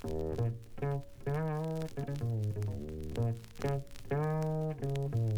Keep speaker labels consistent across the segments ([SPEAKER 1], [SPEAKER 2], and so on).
[SPEAKER 1] Thank you.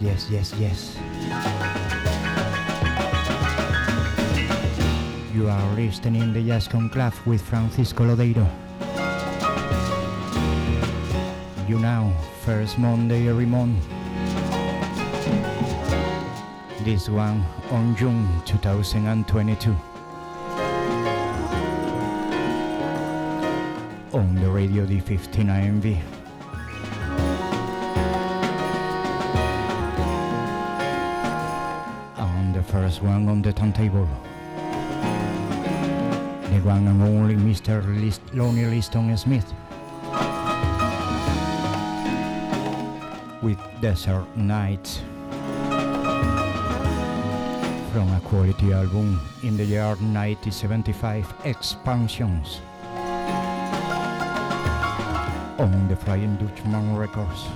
[SPEAKER 1] yes, yes, yes. You are listening the Jazz Club with Francisco Lodeiro. You now, first Monday every month. This one on June 2022. On the radio D fifteen AMV. one on the turntable. The one and only Mr. List Lonnie Liston Smith. With Desert Nights. From a quality album in the year 1975, Expansions. On the Flying Dutchman Records.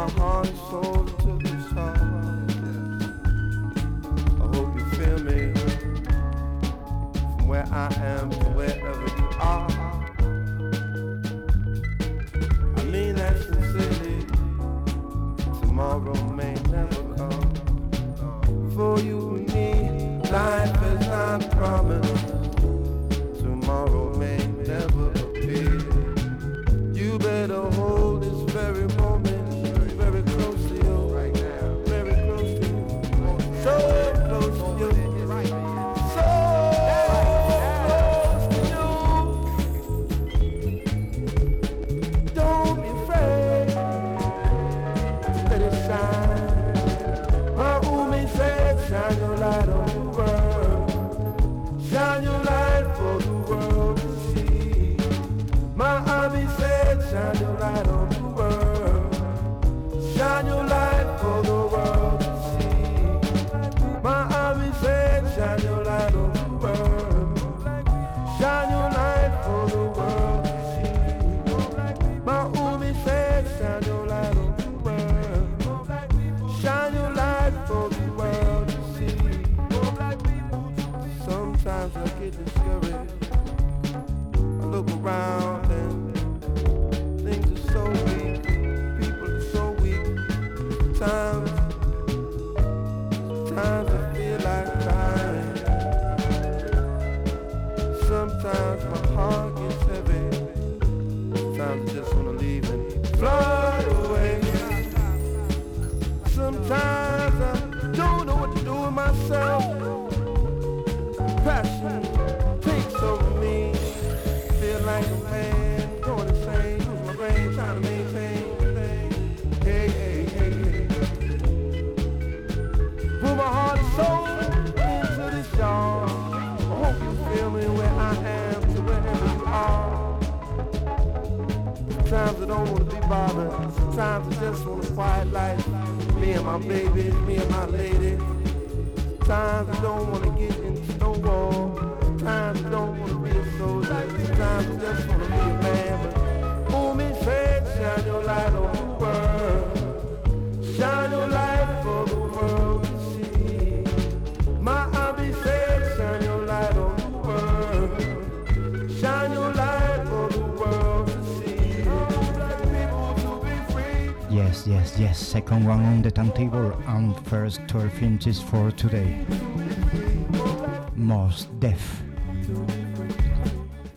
[SPEAKER 2] my heart and soul into this song. I hope you feel me. From where I am to wherever you are. I mean that sincerely. Tomorrow may never come. For you need life.
[SPEAKER 3] 12 for today. Mos Def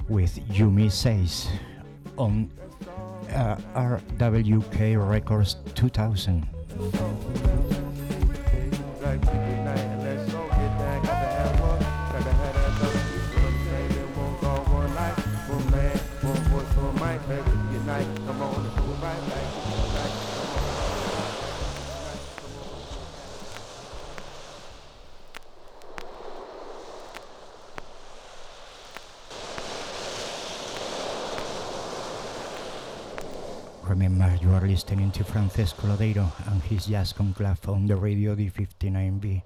[SPEAKER 3] with Umi Says on uh, Rawkus Records 2000. Listening to Francisco Lodeiro and his Jazz Conclave on the Radio D59B.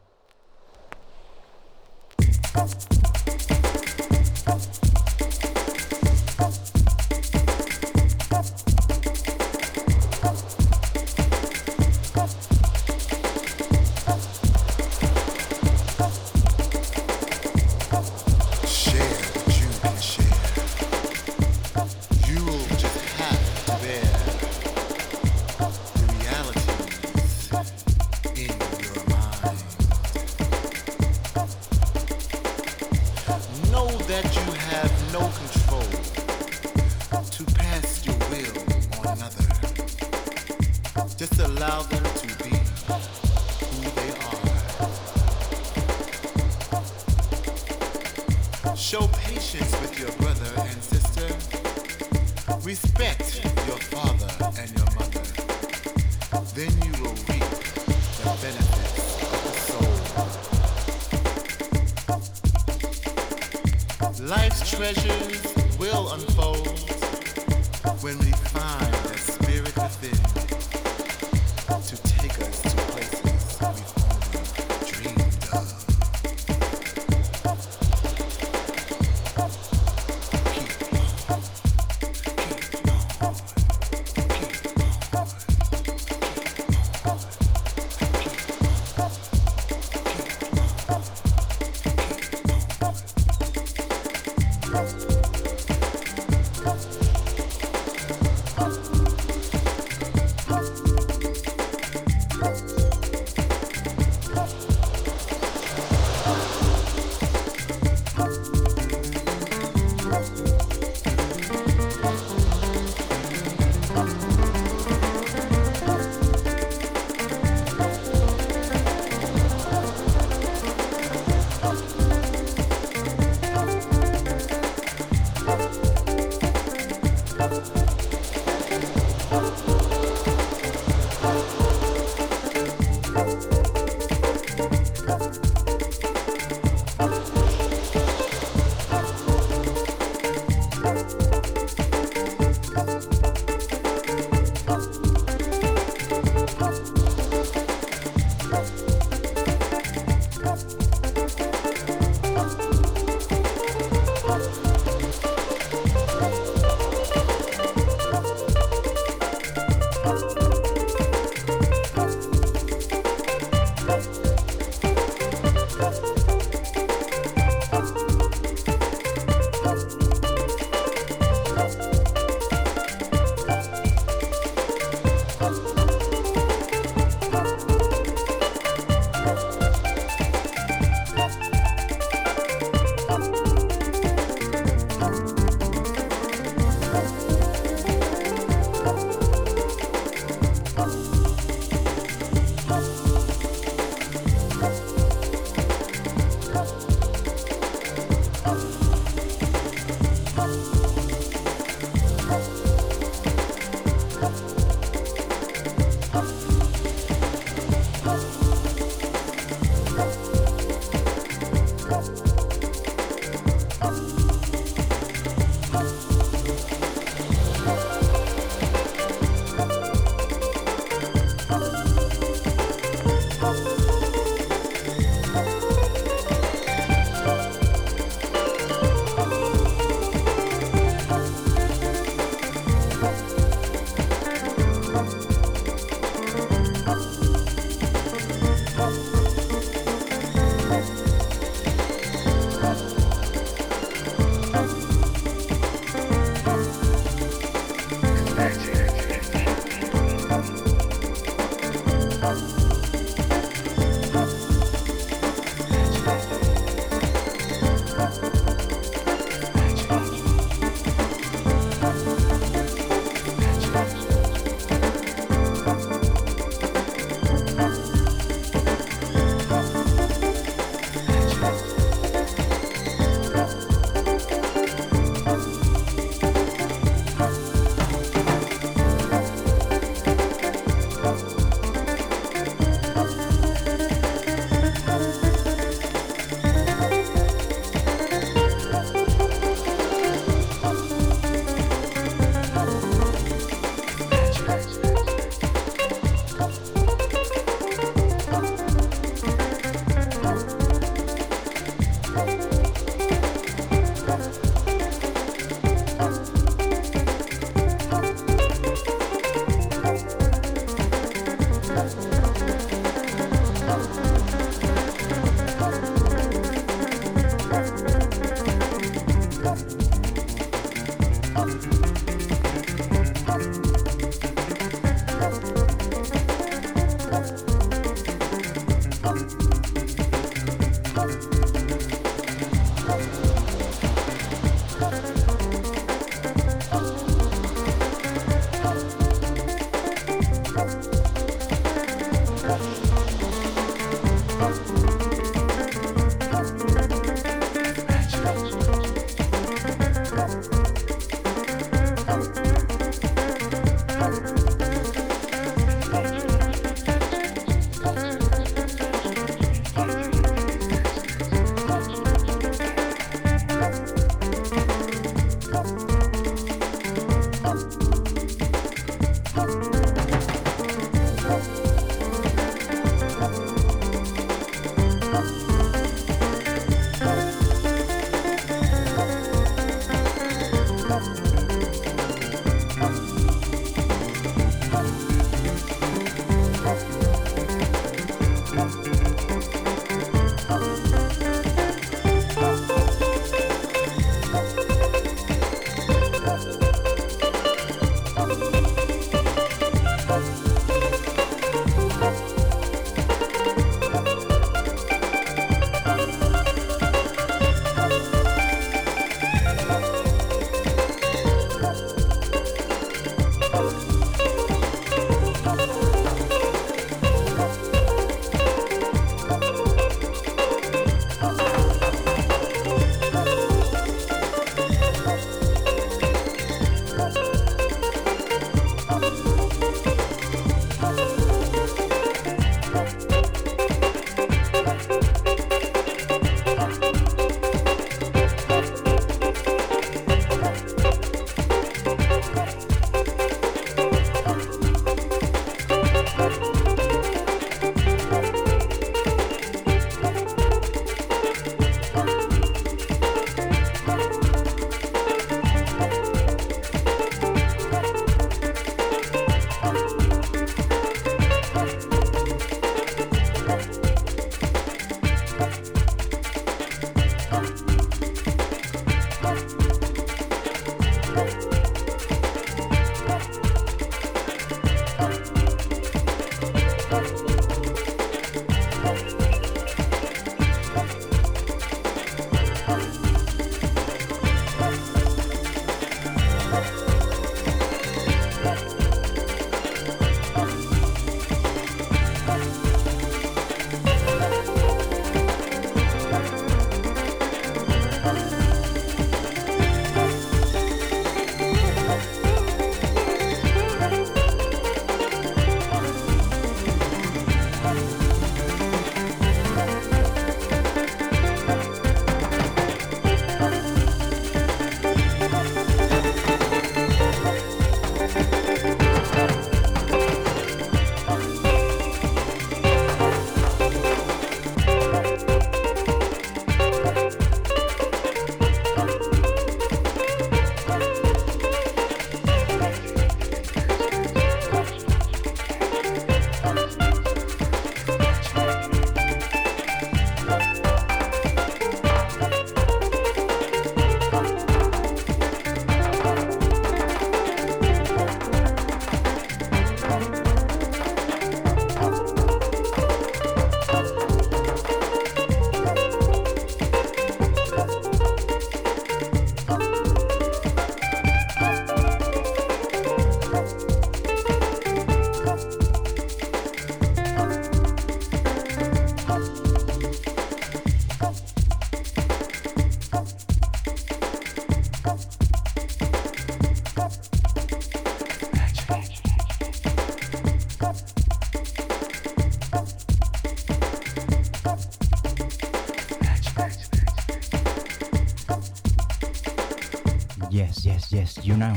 [SPEAKER 1] You know.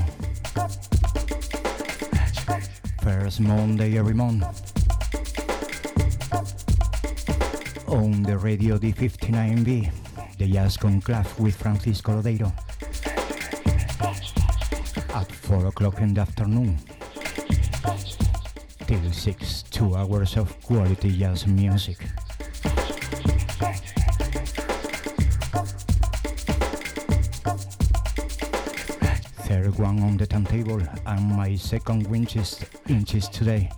[SPEAKER 1] First Monday every month. On the Radio D59B, the Jazz Conclave with Francisco Lodeiro. At 4 o'clock in the afternoon. Till 6, 2 hours of quality jazz music. And my second winches inches today.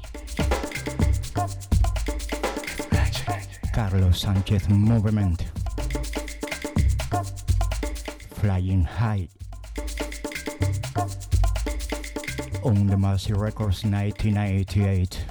[SPEAKER 1] Carlos Sanchez Movement. Flying High. On the Massey Records 1988.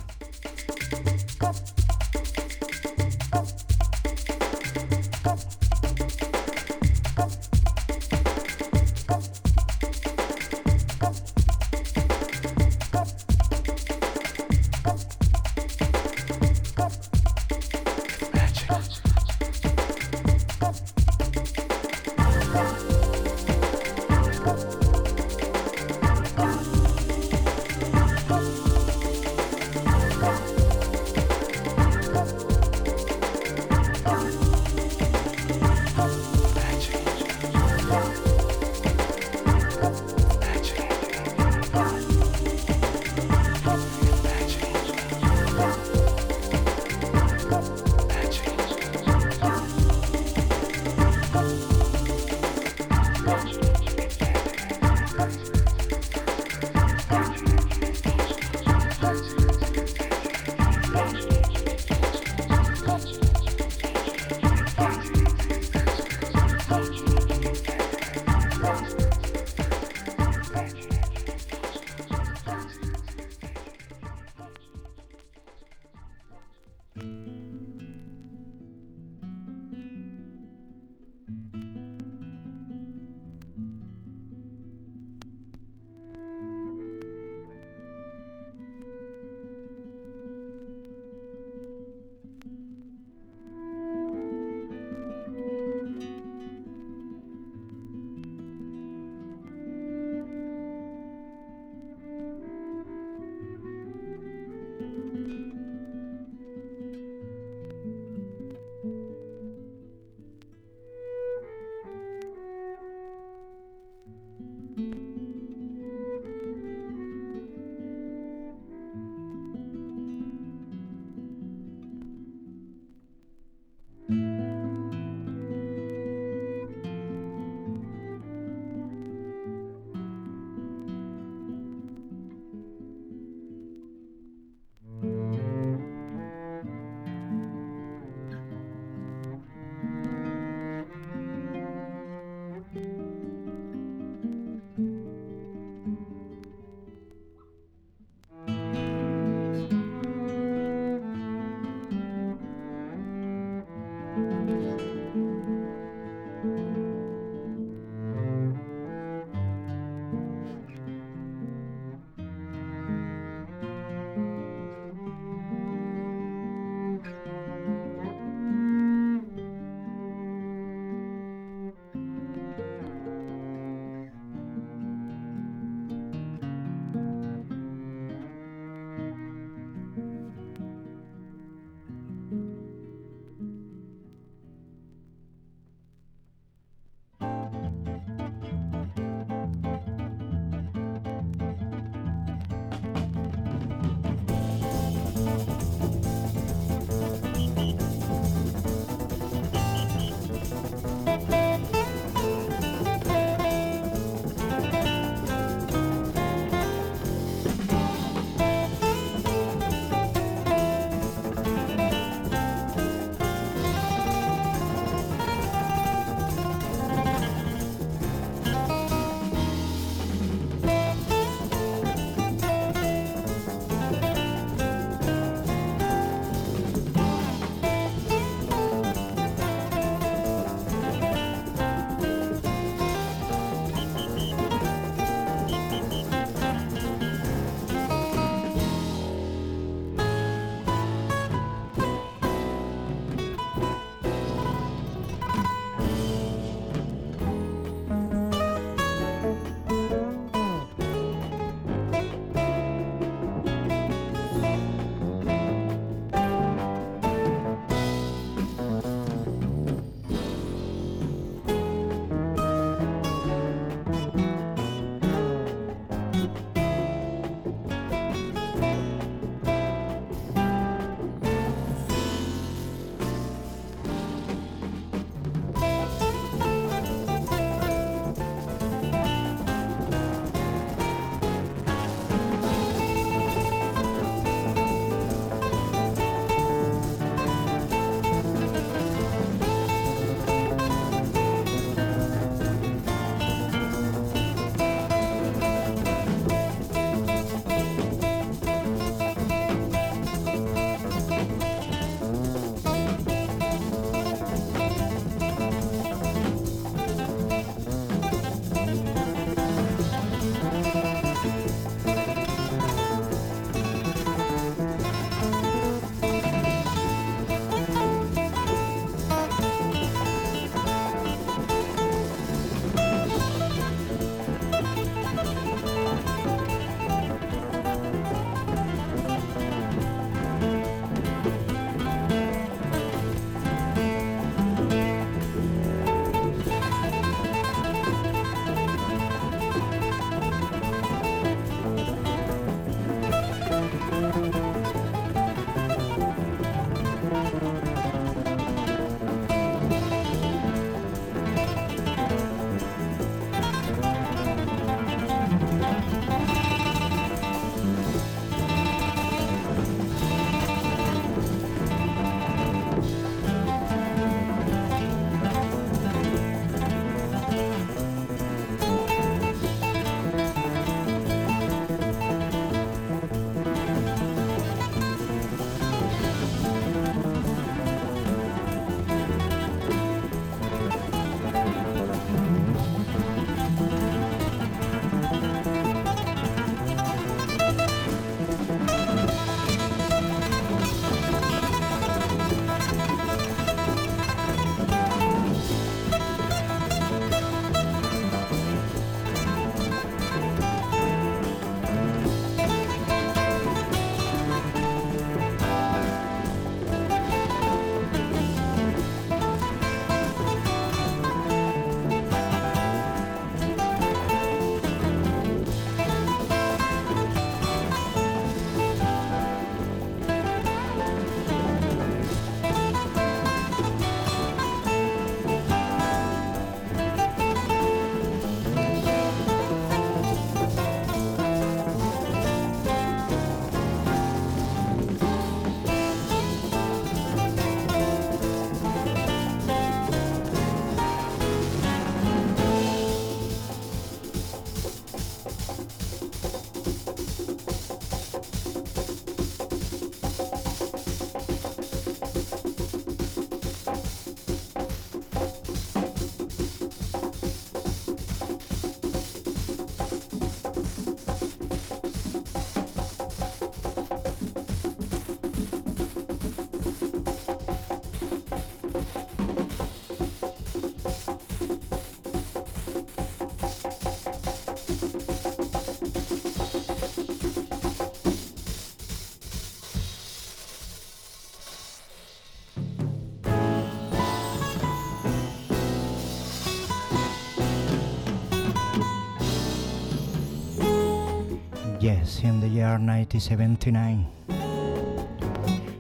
[SPEAKER 1] In the year 1979,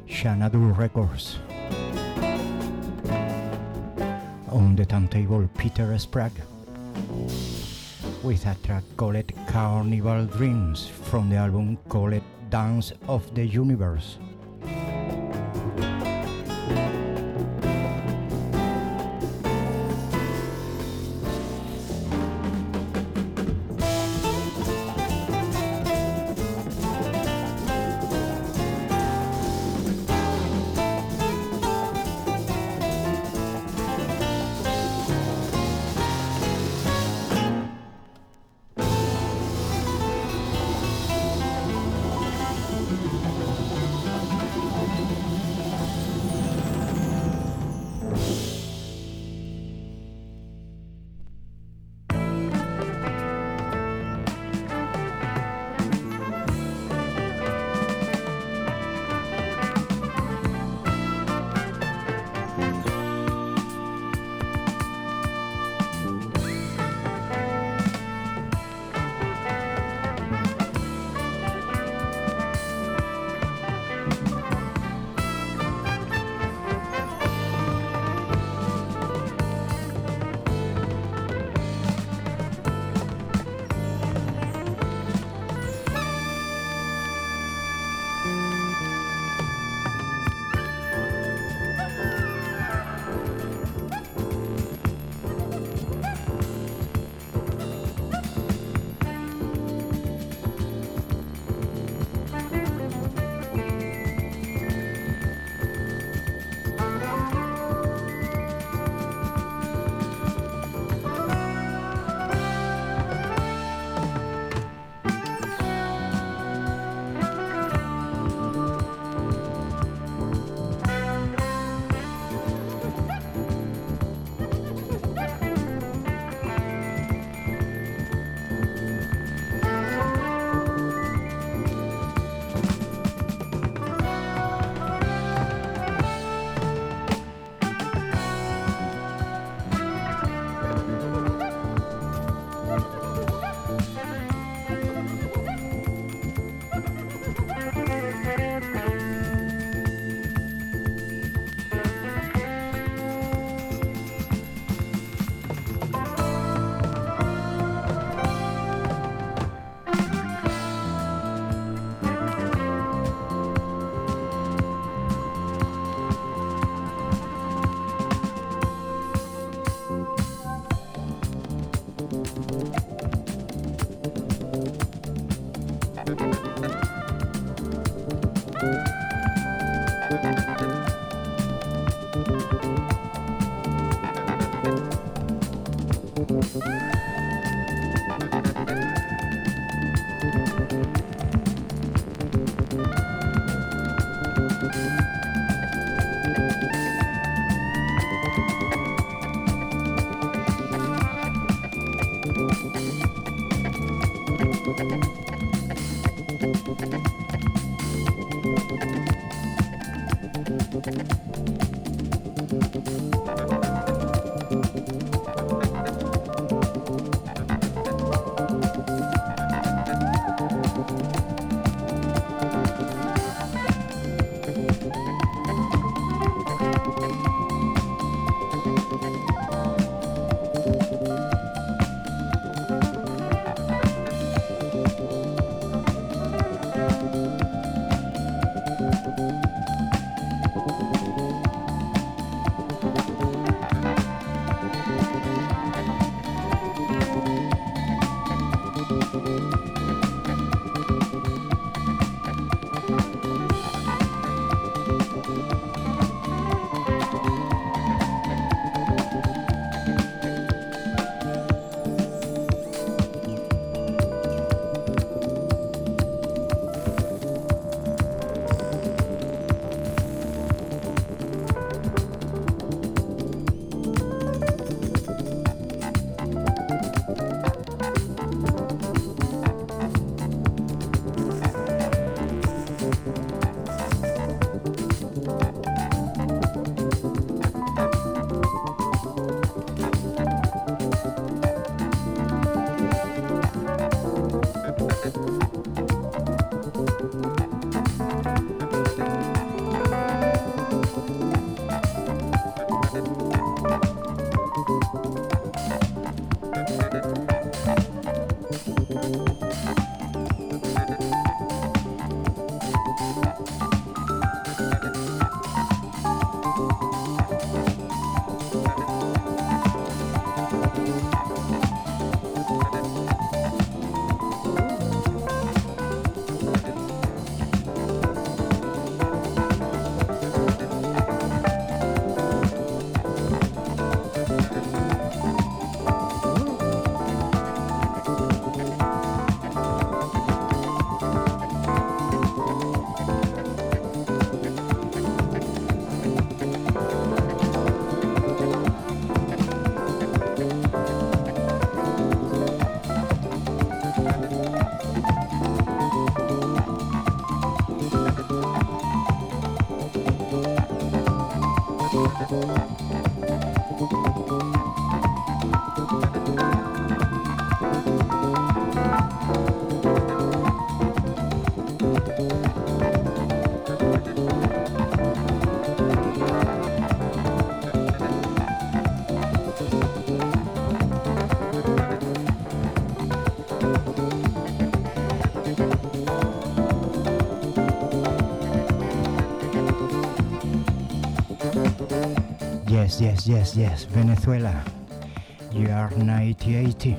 [SPEAKER 1] Xanadu Records. On the turntable, Peter Sprague with a track called Carnival Dreams from the album called Dance of the Universe.
[SPEAKER 4] yes, yes, yes, Venezuela. You are 1980.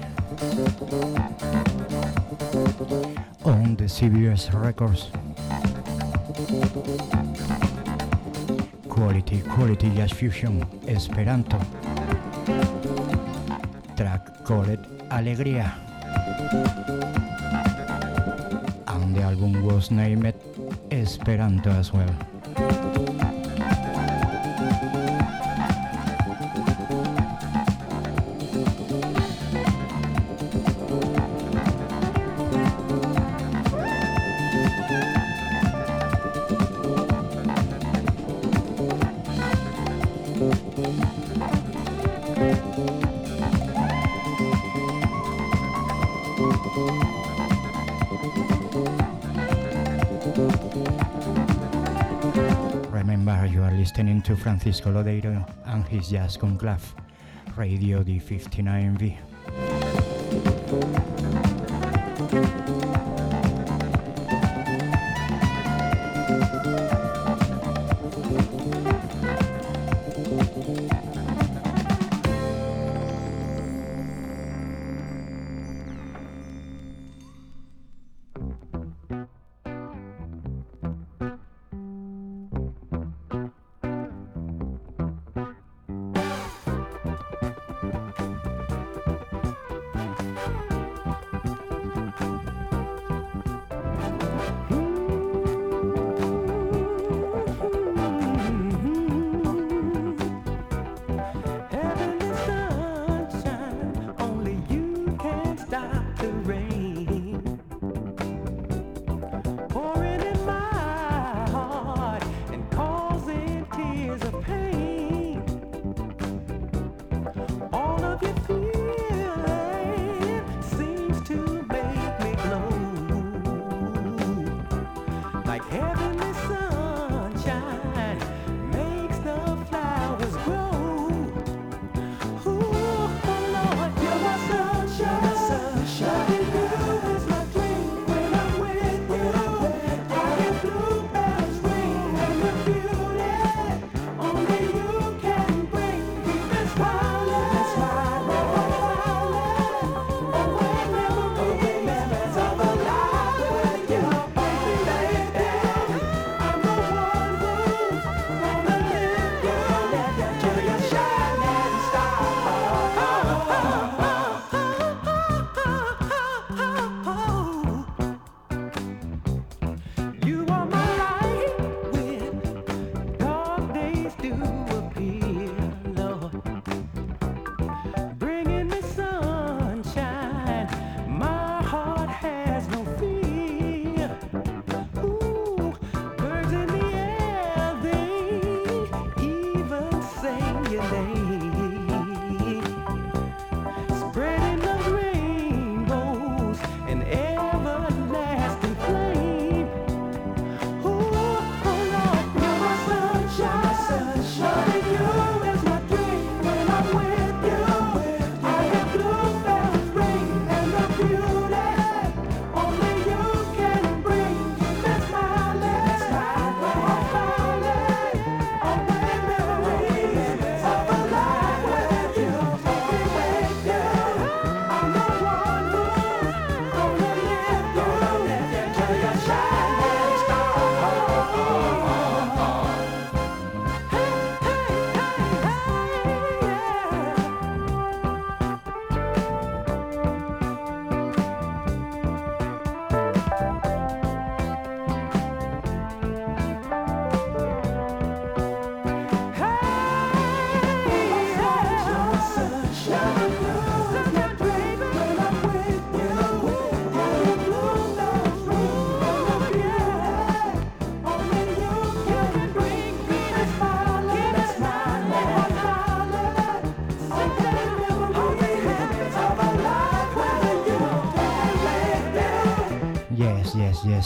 [SPEAKER 4] On the CBS Records. Quality, quality jazz fusion, Esperanto. Track called Alegría. And the album was named Esperanto as well. Francisco Lodeiro and his Jazz Conclave, Radio D59V.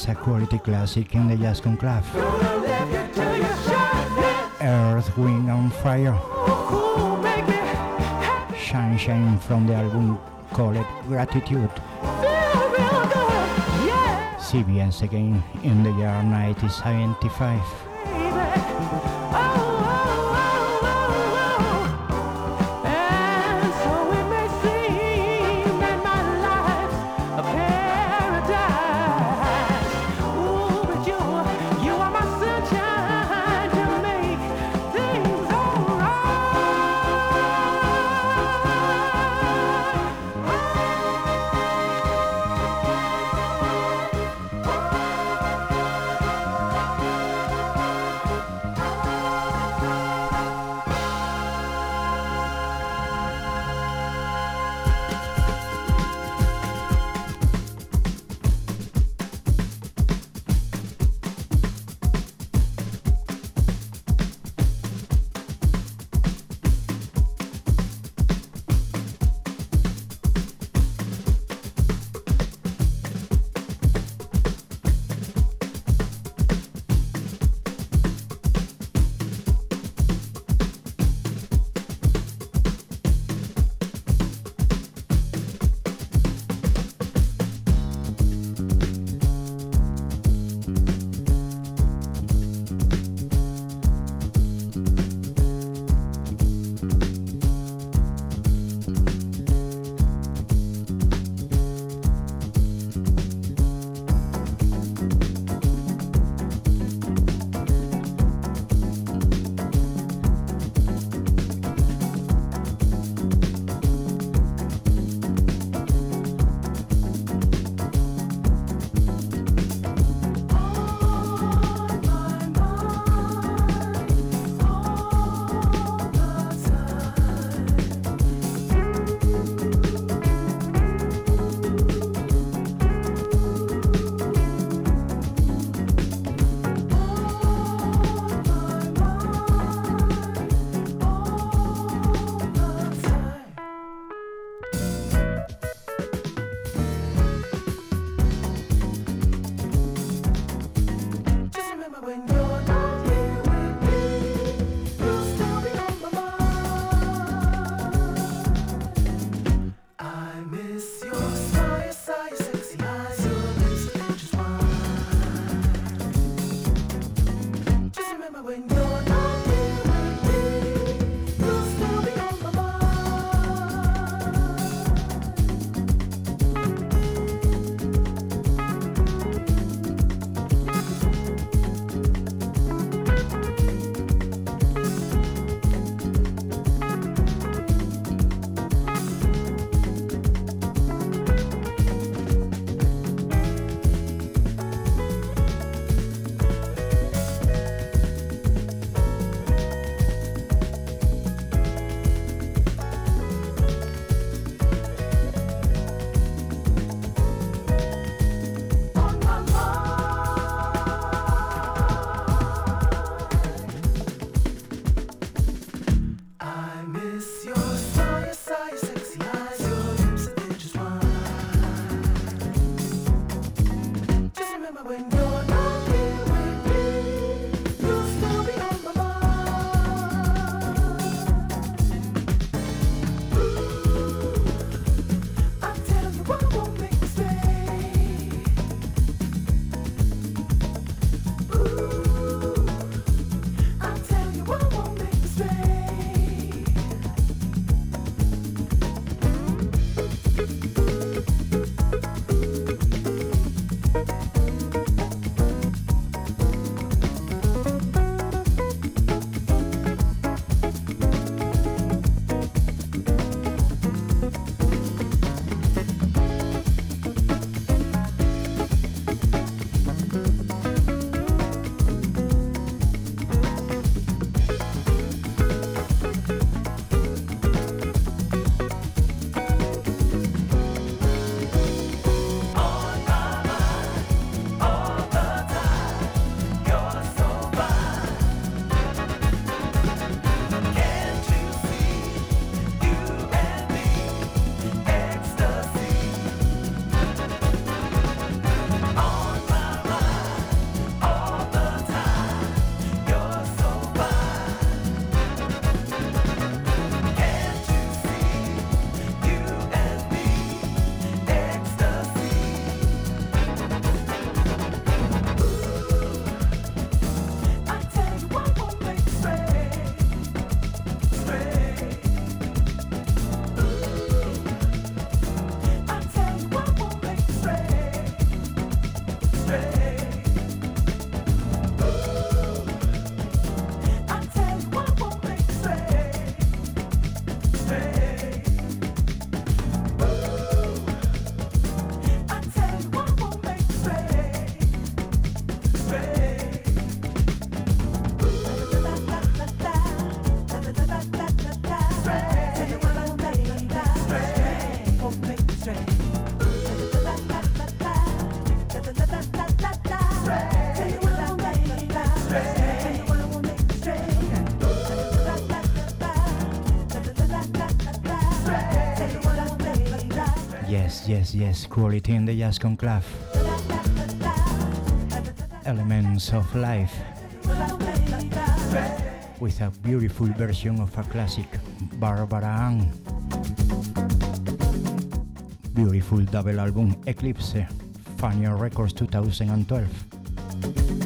[SPEAKER 1] A
[SPEAKER 4] quality classic in the Jazz Conclave. Earth, Wind & Fire. Shine Shine from the album called Gratitude. See again in the year 1975.
[SPEAKER 1] yes, quality in the jazz conclave. Elements of life with a beautiful version of a classic, Barbara Ann. Beautiful double album Eclipse, Fania Records 2012.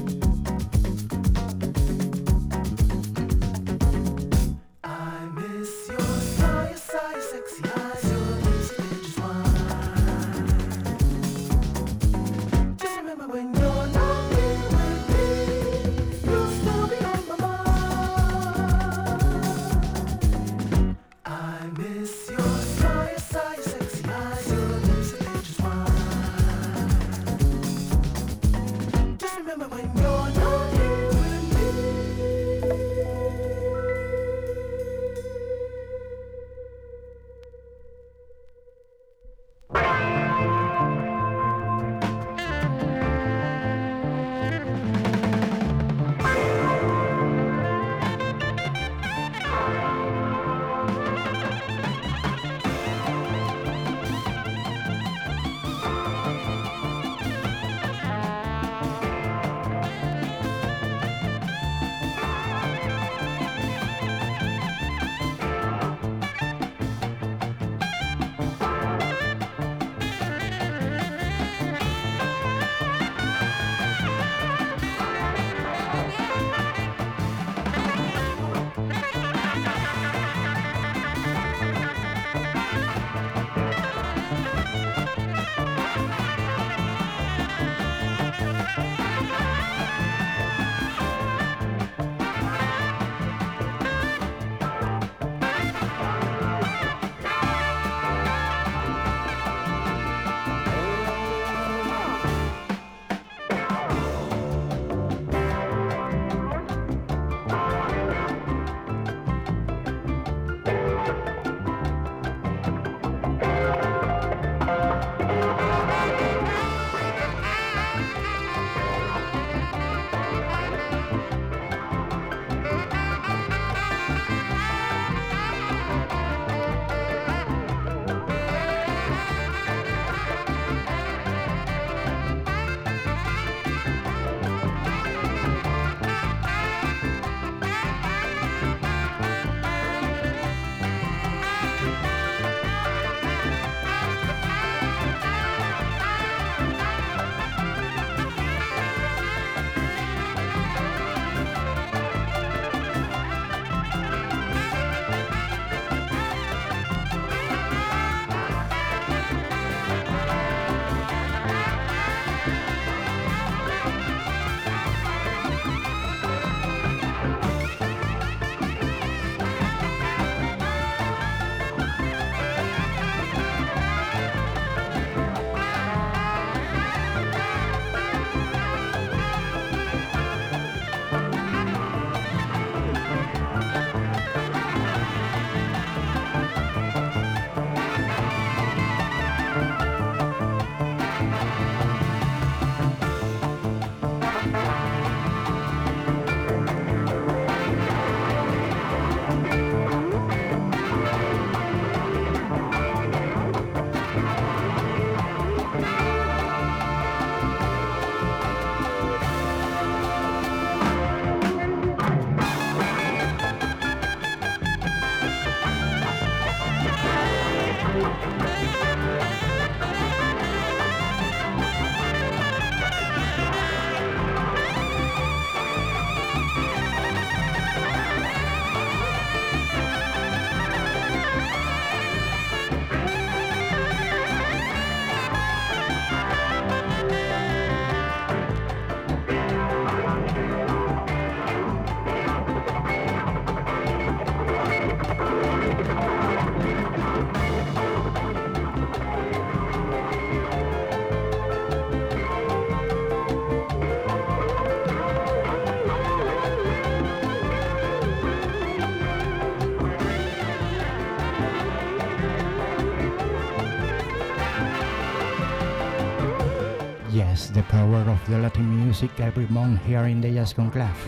[SPEAKER 1] hour of the Latin music every month here in the Jazz Conclave.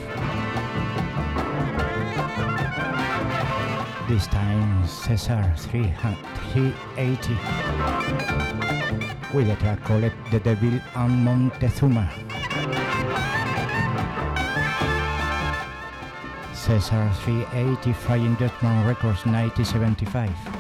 [SPEAKER 1] This time, Cesar 380 with a track called The Devil and Montezuma. Cesar 380 Flying Dutchman Records 1975.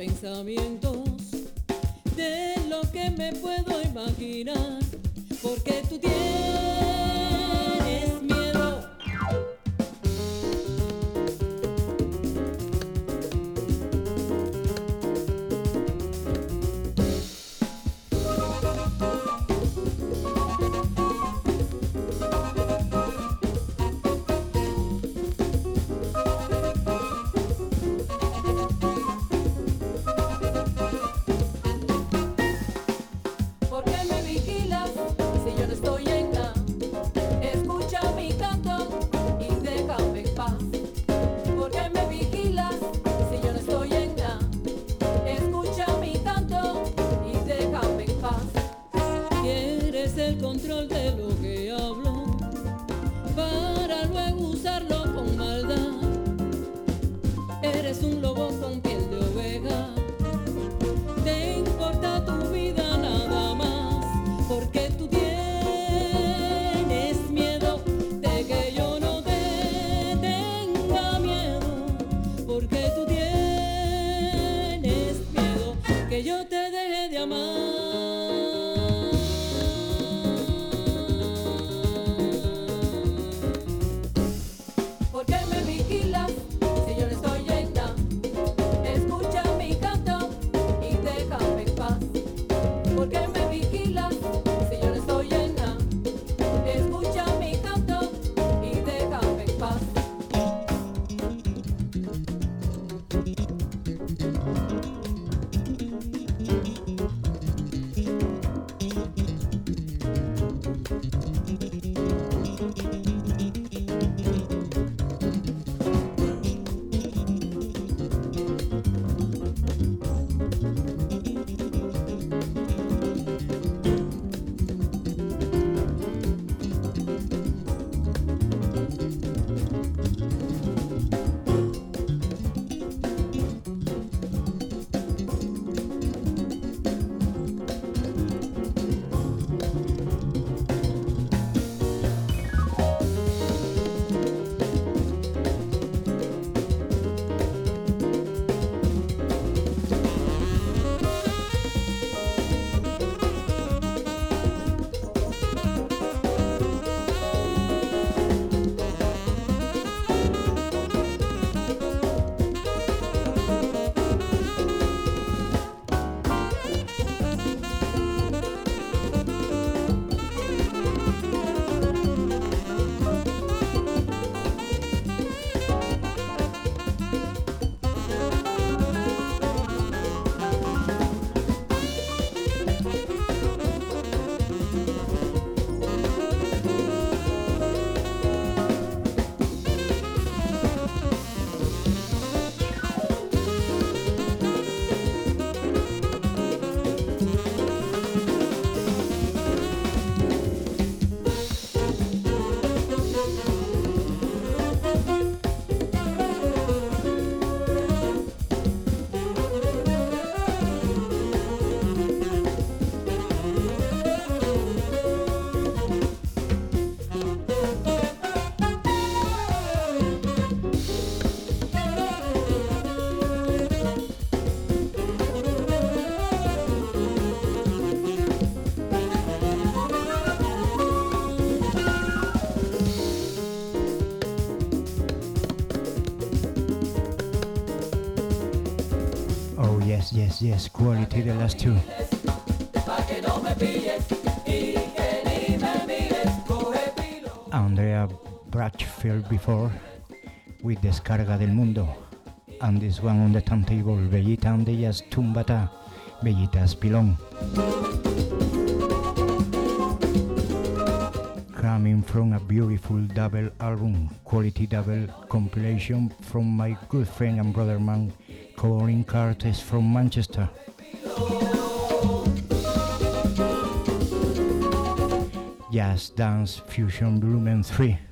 [SPEAKER 5] pensamientos de lo que me puedo imaginar.
[SPEAKER 1] yes, quality the last two. Andrea Bratchfield before with Descarga del Mundo and this one on the turntable Bellita Andellas Tumbata Bellita Espilón coming from a beautiful double album quality double compilation from my good friend and brother man Colin Curtis from Manchester. Jazz Dance Fusion Blumen 3.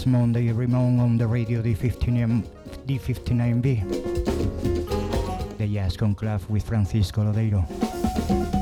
[SPEAKER 6] last Monday, Ramon on the radio D59, D59B. The Jazz Club with Francisco Lodeiro.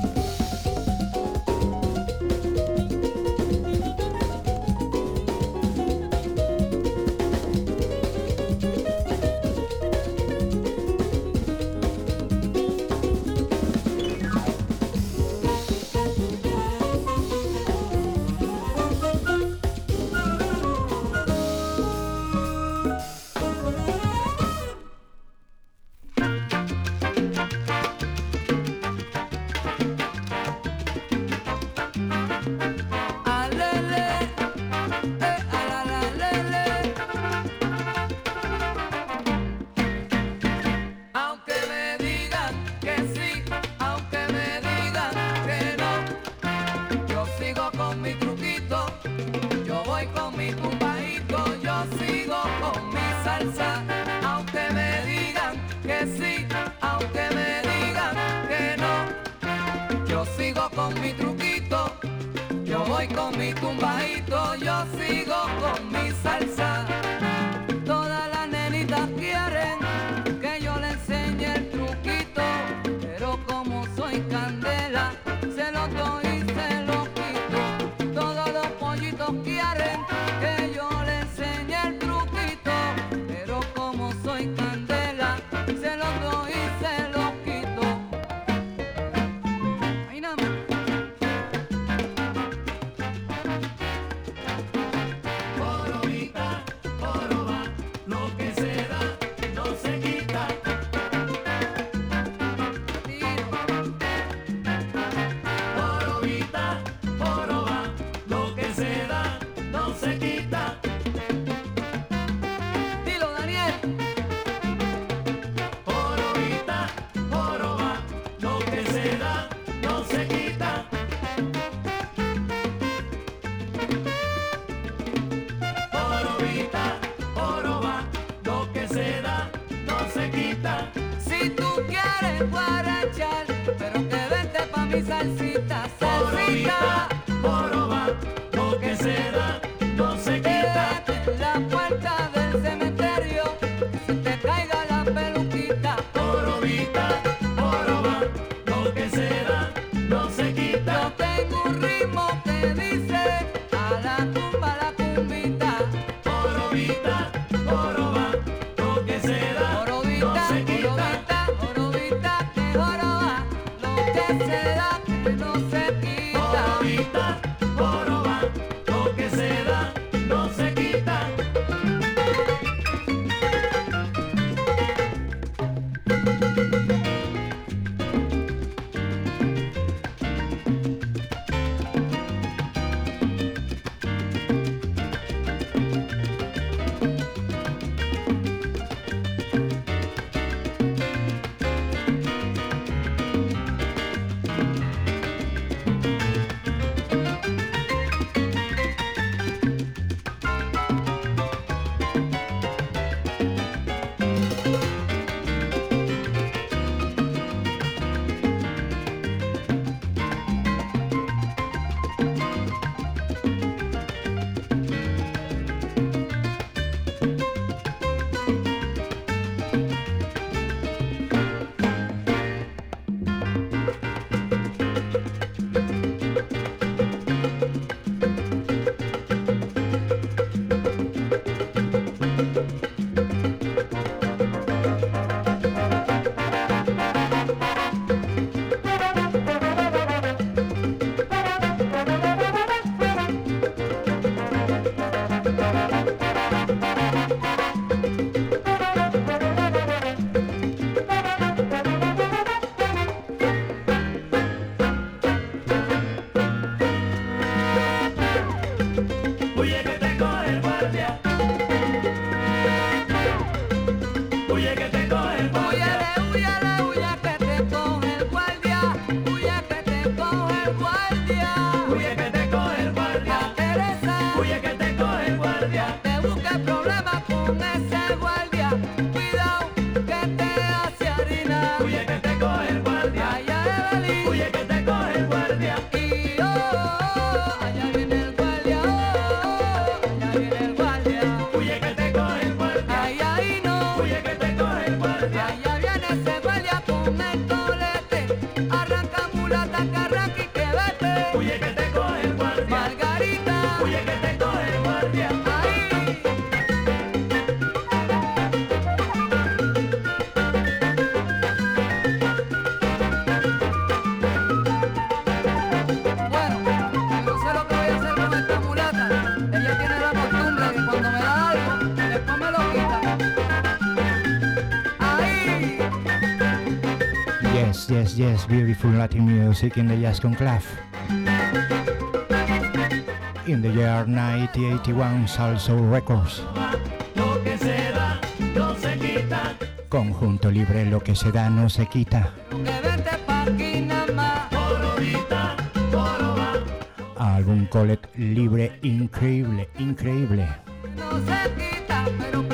[SPEAKER 1] Yes, yes, beautiful Latin music in the Jazz Conclave. In the year 1981, Salso Records. Conjunto libre, lo que se da no se quita. Álbum Colet libre, increíble, increíble.
[SPEAKER 6] No se quita, pero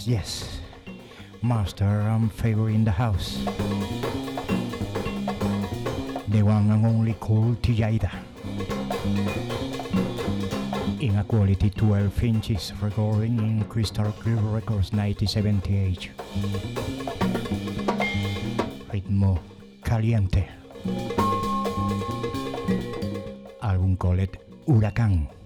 [SPEAKER 1] Yes, yes. Master and favor in the house. The one and only Cal Tjader. In a quality 12 inches recording in Crystal Clear Records 1978. Ritmo caliente. Álbum called Huracán.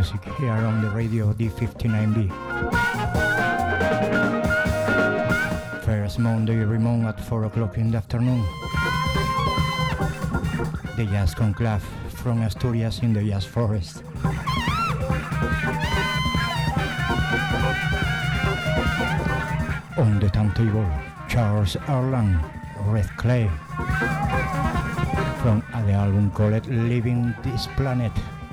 [SPEAKER 1] Music here on the radio D59B. First Monday Ramon at 4 o'clock in the afternoon. The Jazz Conclave from Asturias in the Jazz Forest. On the turntable, Charles Earland, Red Clay. From the album called Leaving This Planet,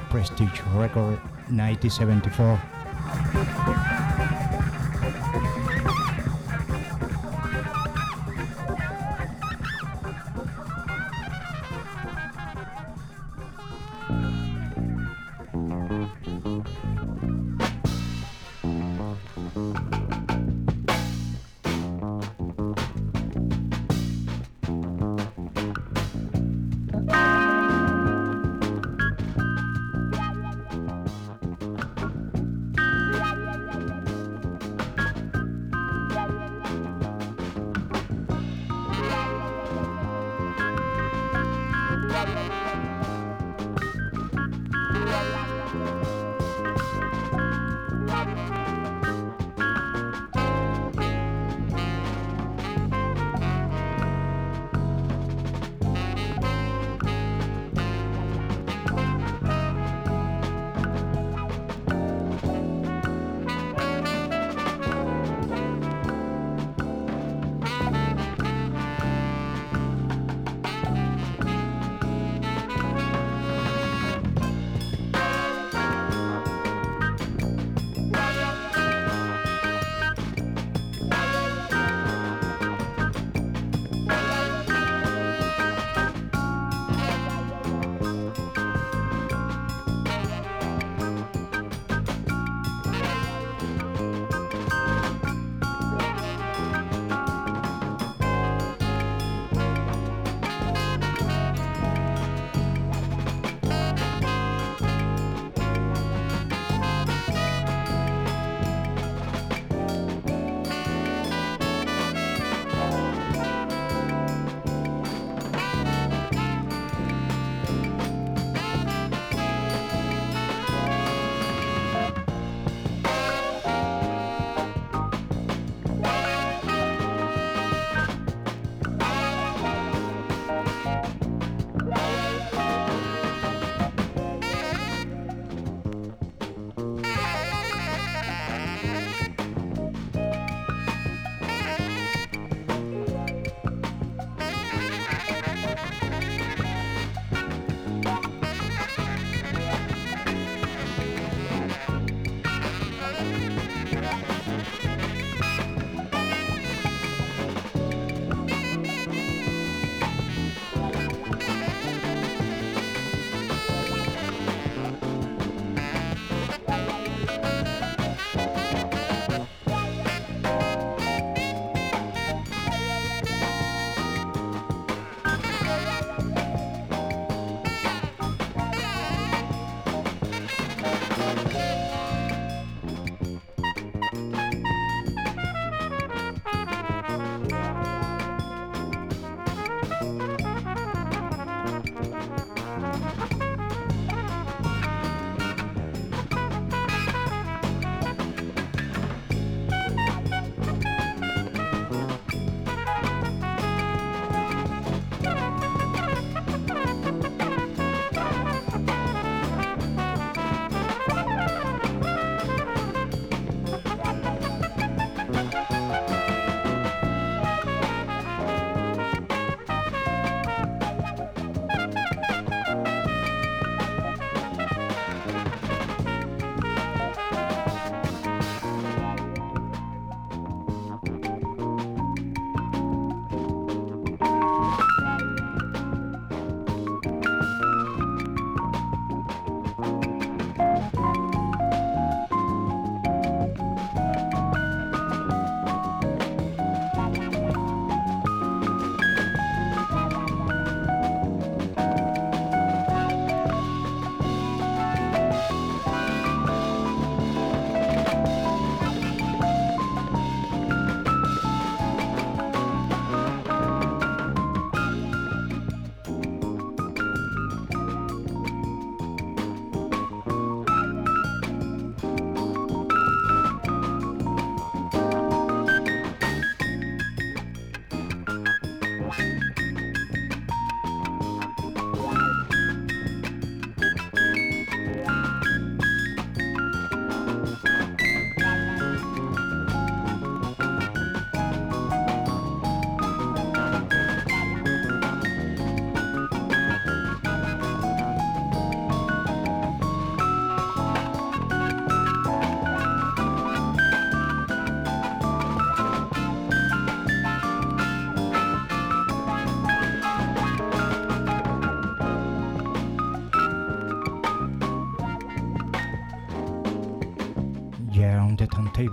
[SPEAKER 1] Prestige Record 1974.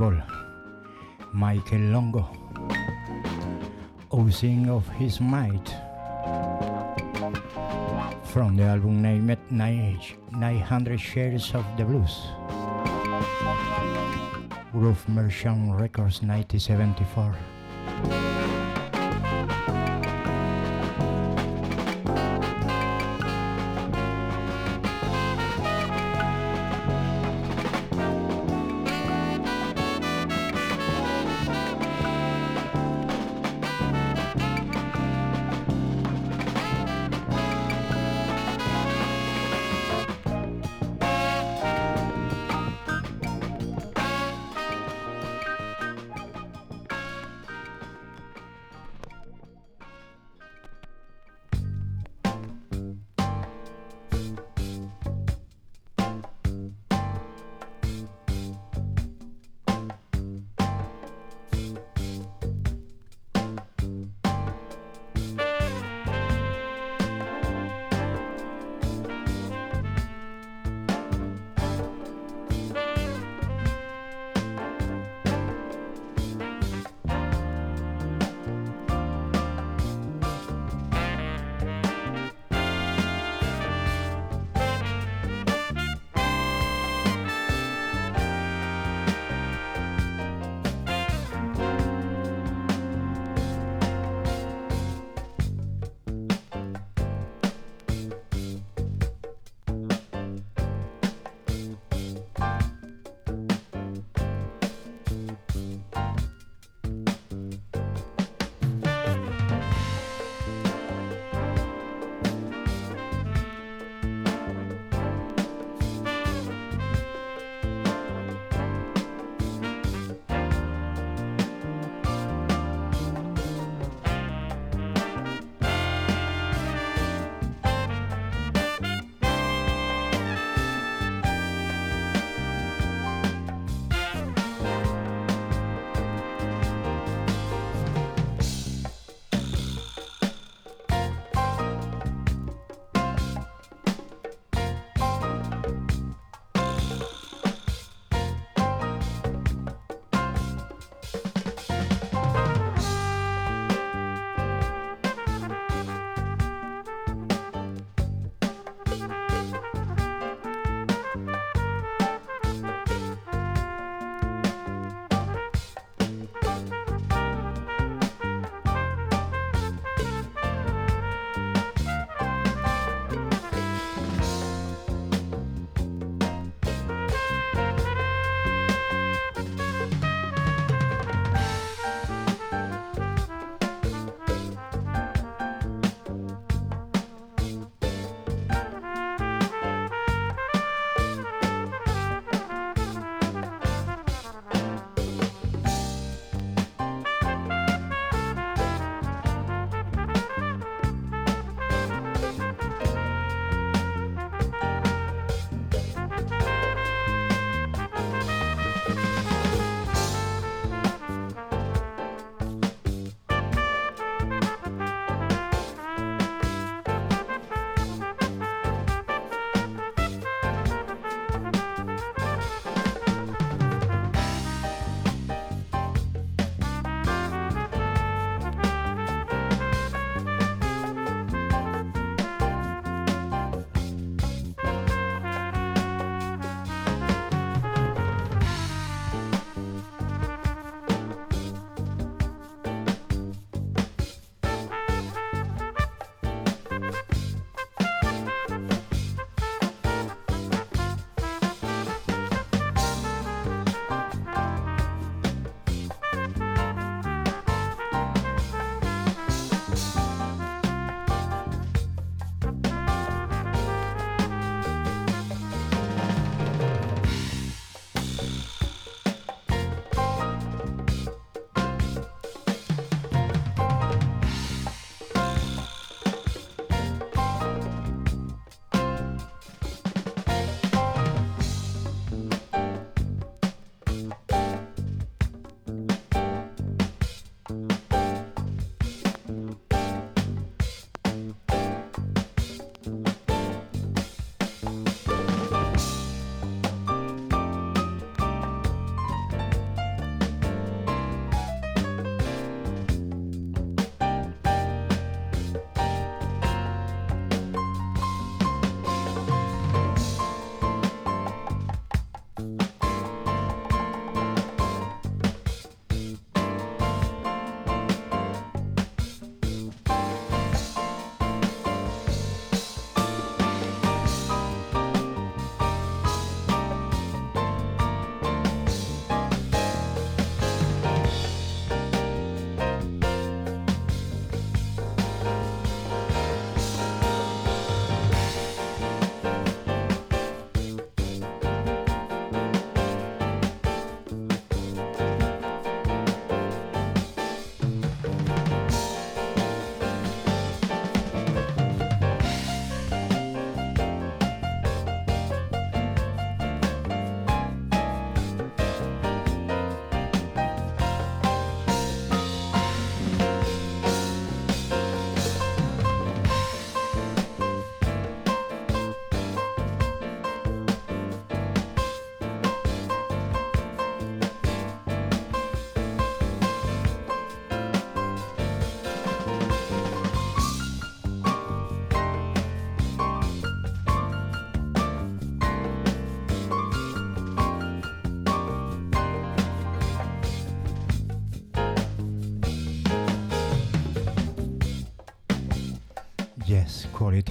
[SPEAKER 1] Turntable, Michael Longo, oozing of his might. From the album named Nine- 900 Shares of the Blues. Groove Merchant Records 1974.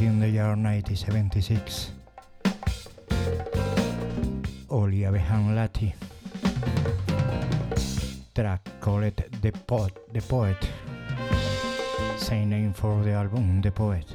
[SPEAKER 1] In the year 1976. Olia Behan Lati. Track called The Poet, The Poet. Same name for the album, The Poet.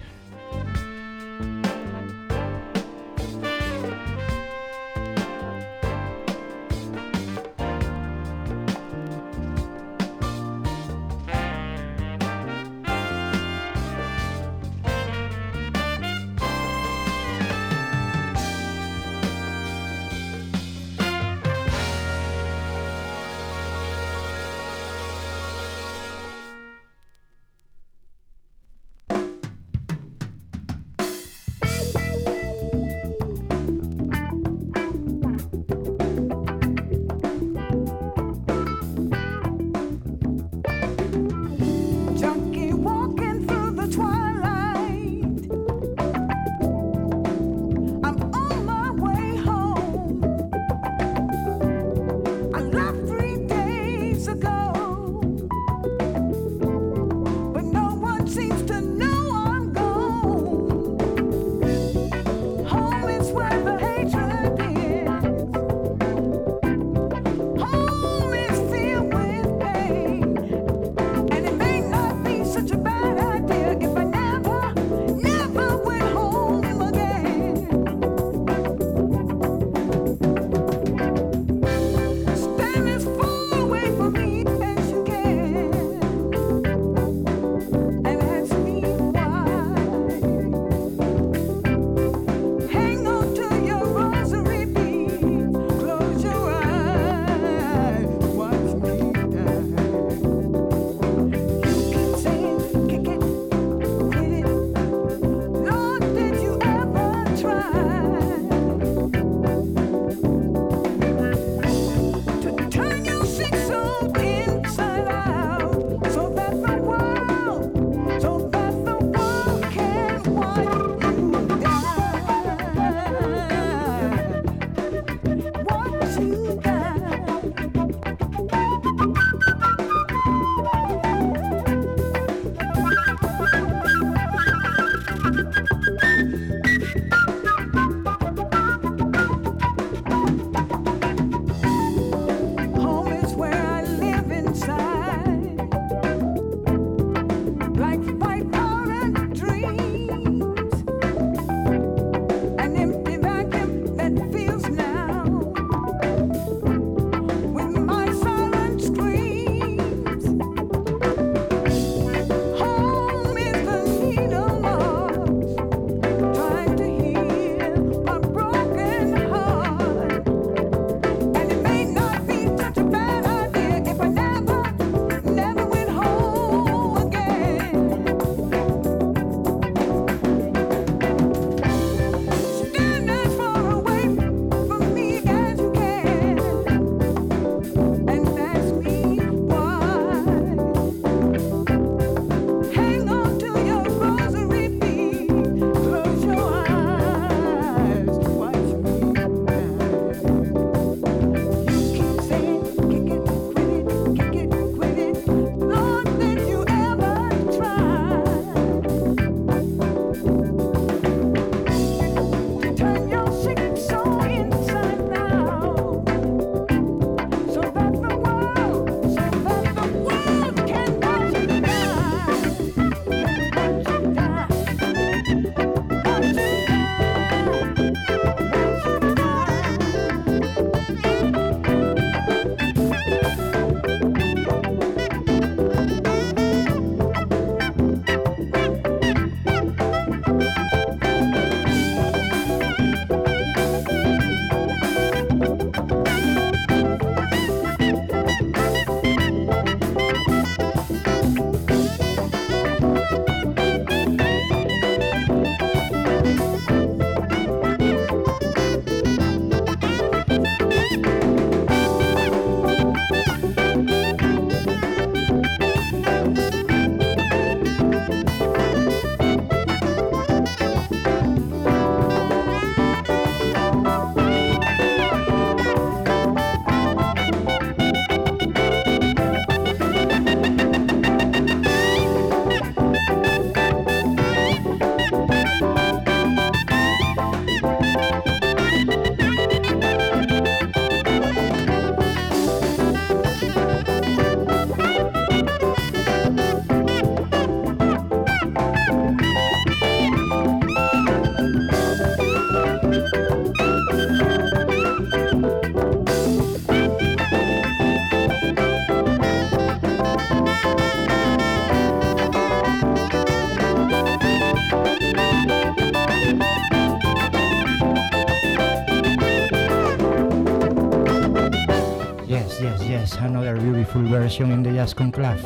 [SPEAKER 1] Version in the Jazz Conclave.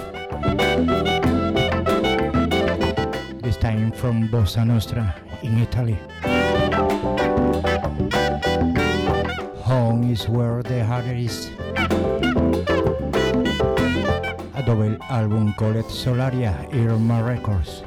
[SPEAKER 1] This time from Bossa Nostra in Italy. Home is where the heart is. A double album called Solaria Irma Records.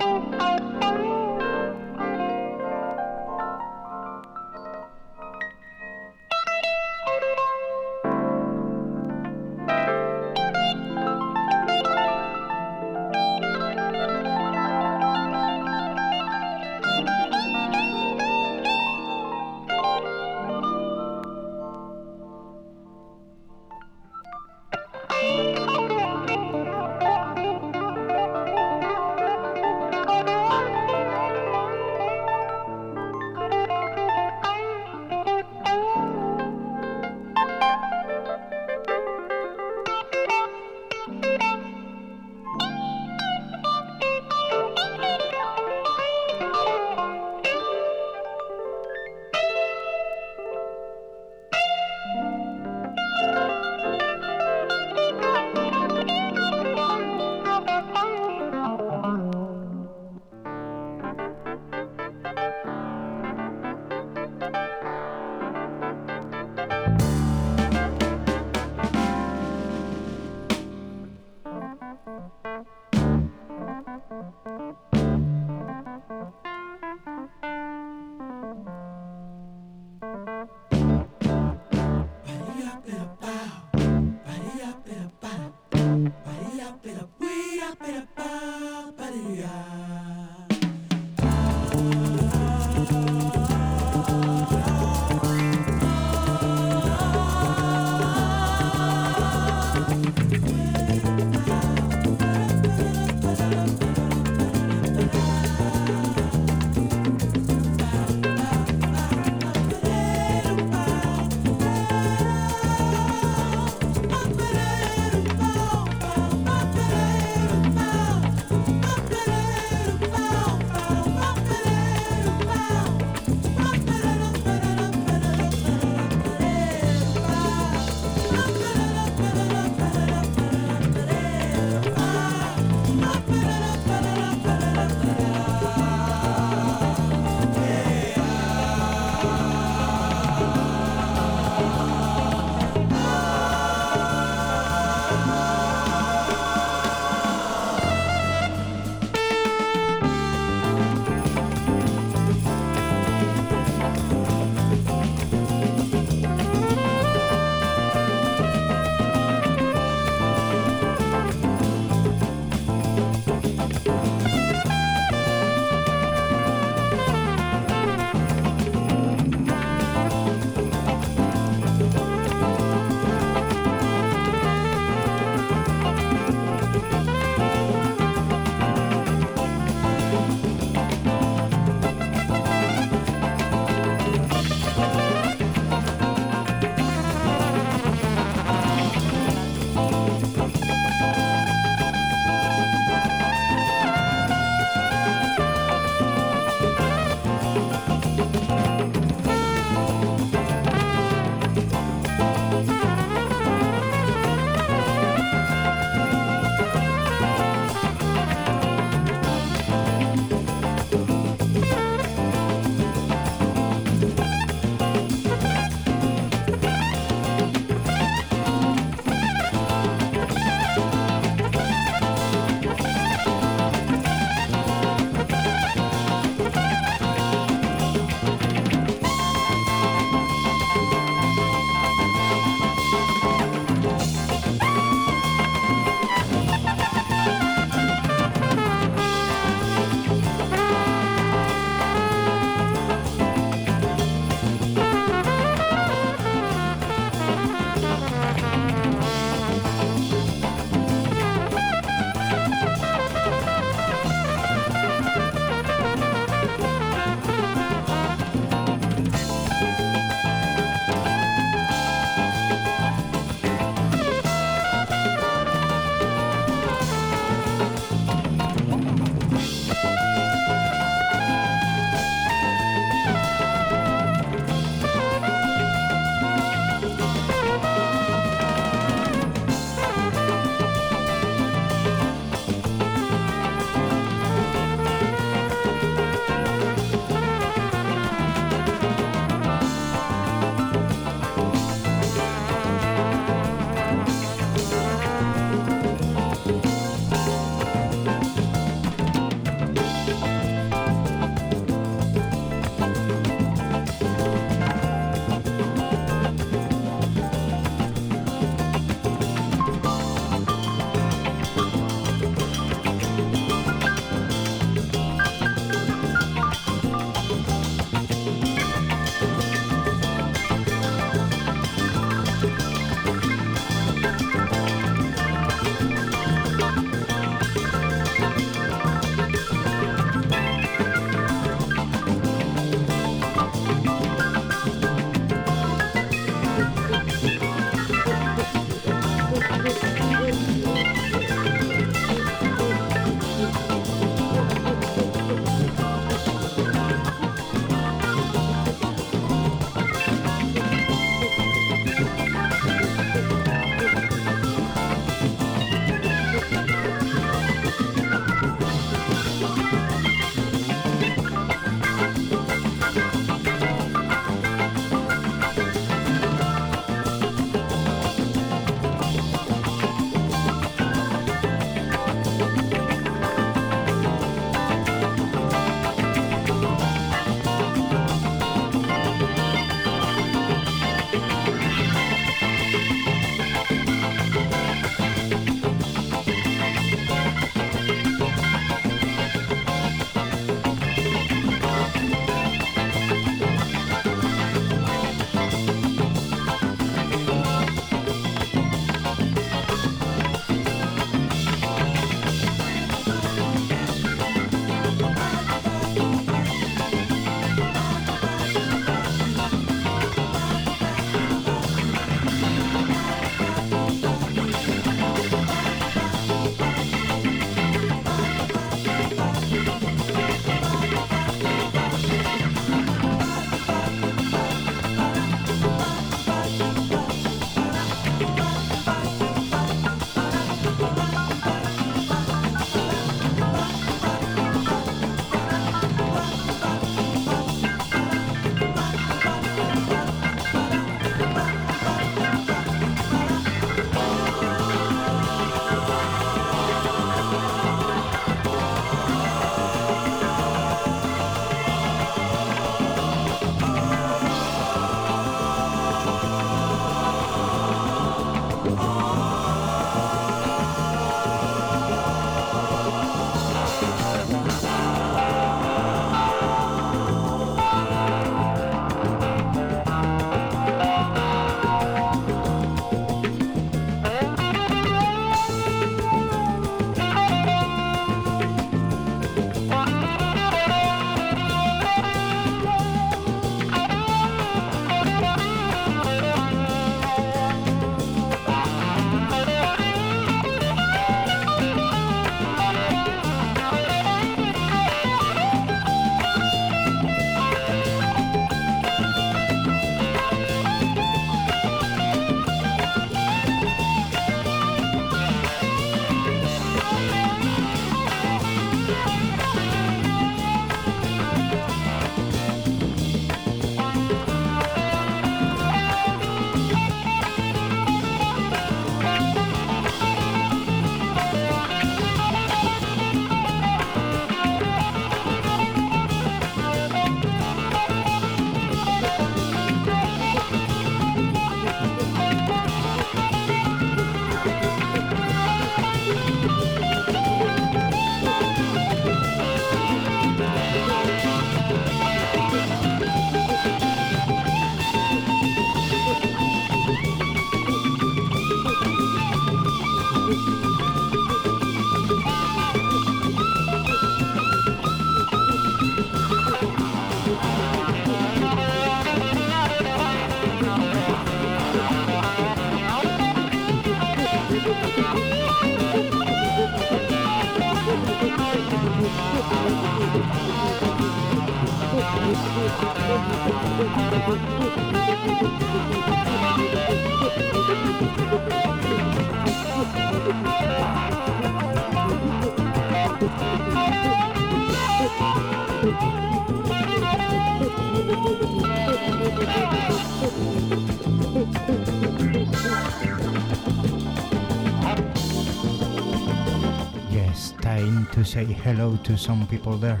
[SPEAKER 1] Say hello to some people there.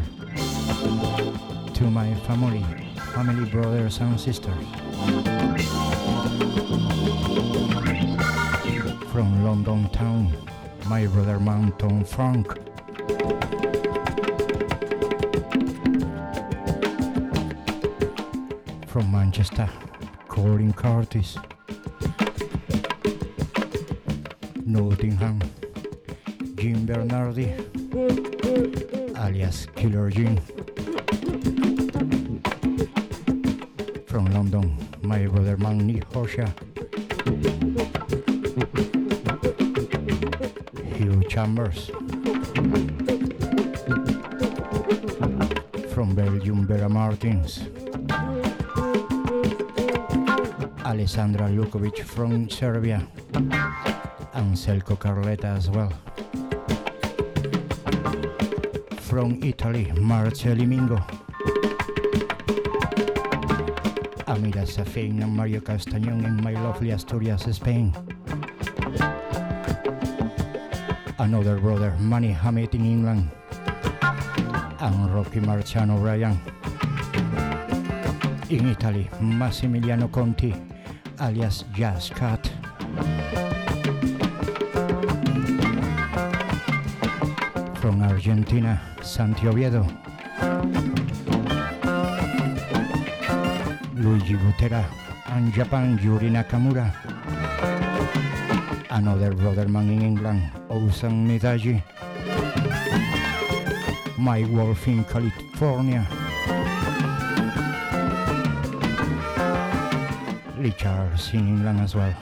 [SPEAKER 1] To my family, family brothers and sisters. From London town, my brother Mountain Frank. Belgium, Martins. Alessandra Lukovic from Serbia. And Selko Carleta as well from Italy, Marcelli Mingo. Amira Safin and Mario Castañón in my lovely Asturias, Spain. Another brother, Mani Hammett in England. Rocky Marciano Ryan. In Italy, Massimiliano Conti, alias Jazz Cat. From Argentina, Santi Oviedo. Luigi Butera and Japan, Yuri Nakamura. Another brother man in England, Osan Midaji. My Wolf in California. Lee Charles in England as well.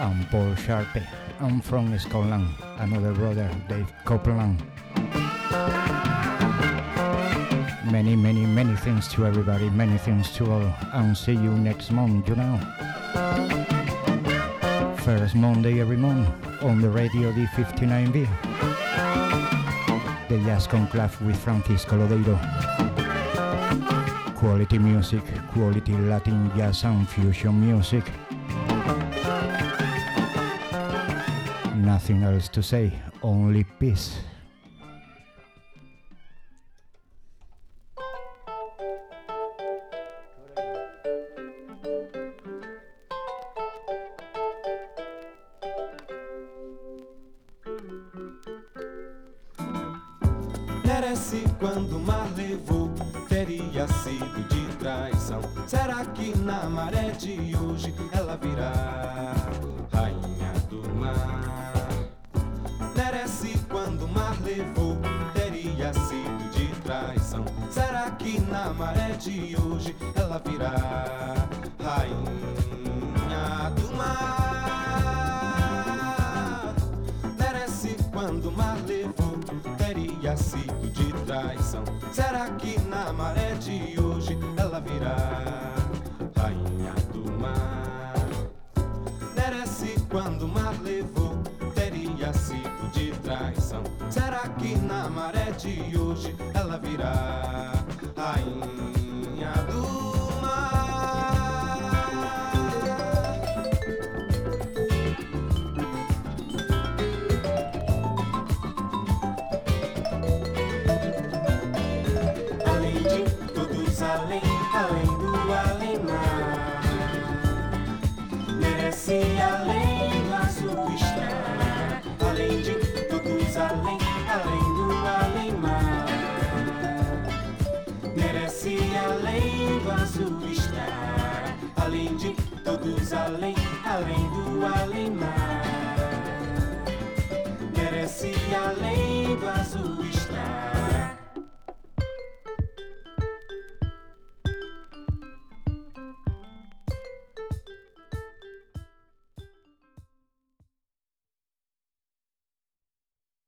[SPEAKER 1] And Paul Sharpe. I'm from Scotland. Another brother, Dave Copeland. Many, many, many thanks to everybody. Many thanks to all. And see you next month, you know. First Monday every month on the radio D59B. The Jazz Conclave with Francisco Lodeiro. Quality music, quality Latin jazz and fusion music. Nothing else to say, only peace.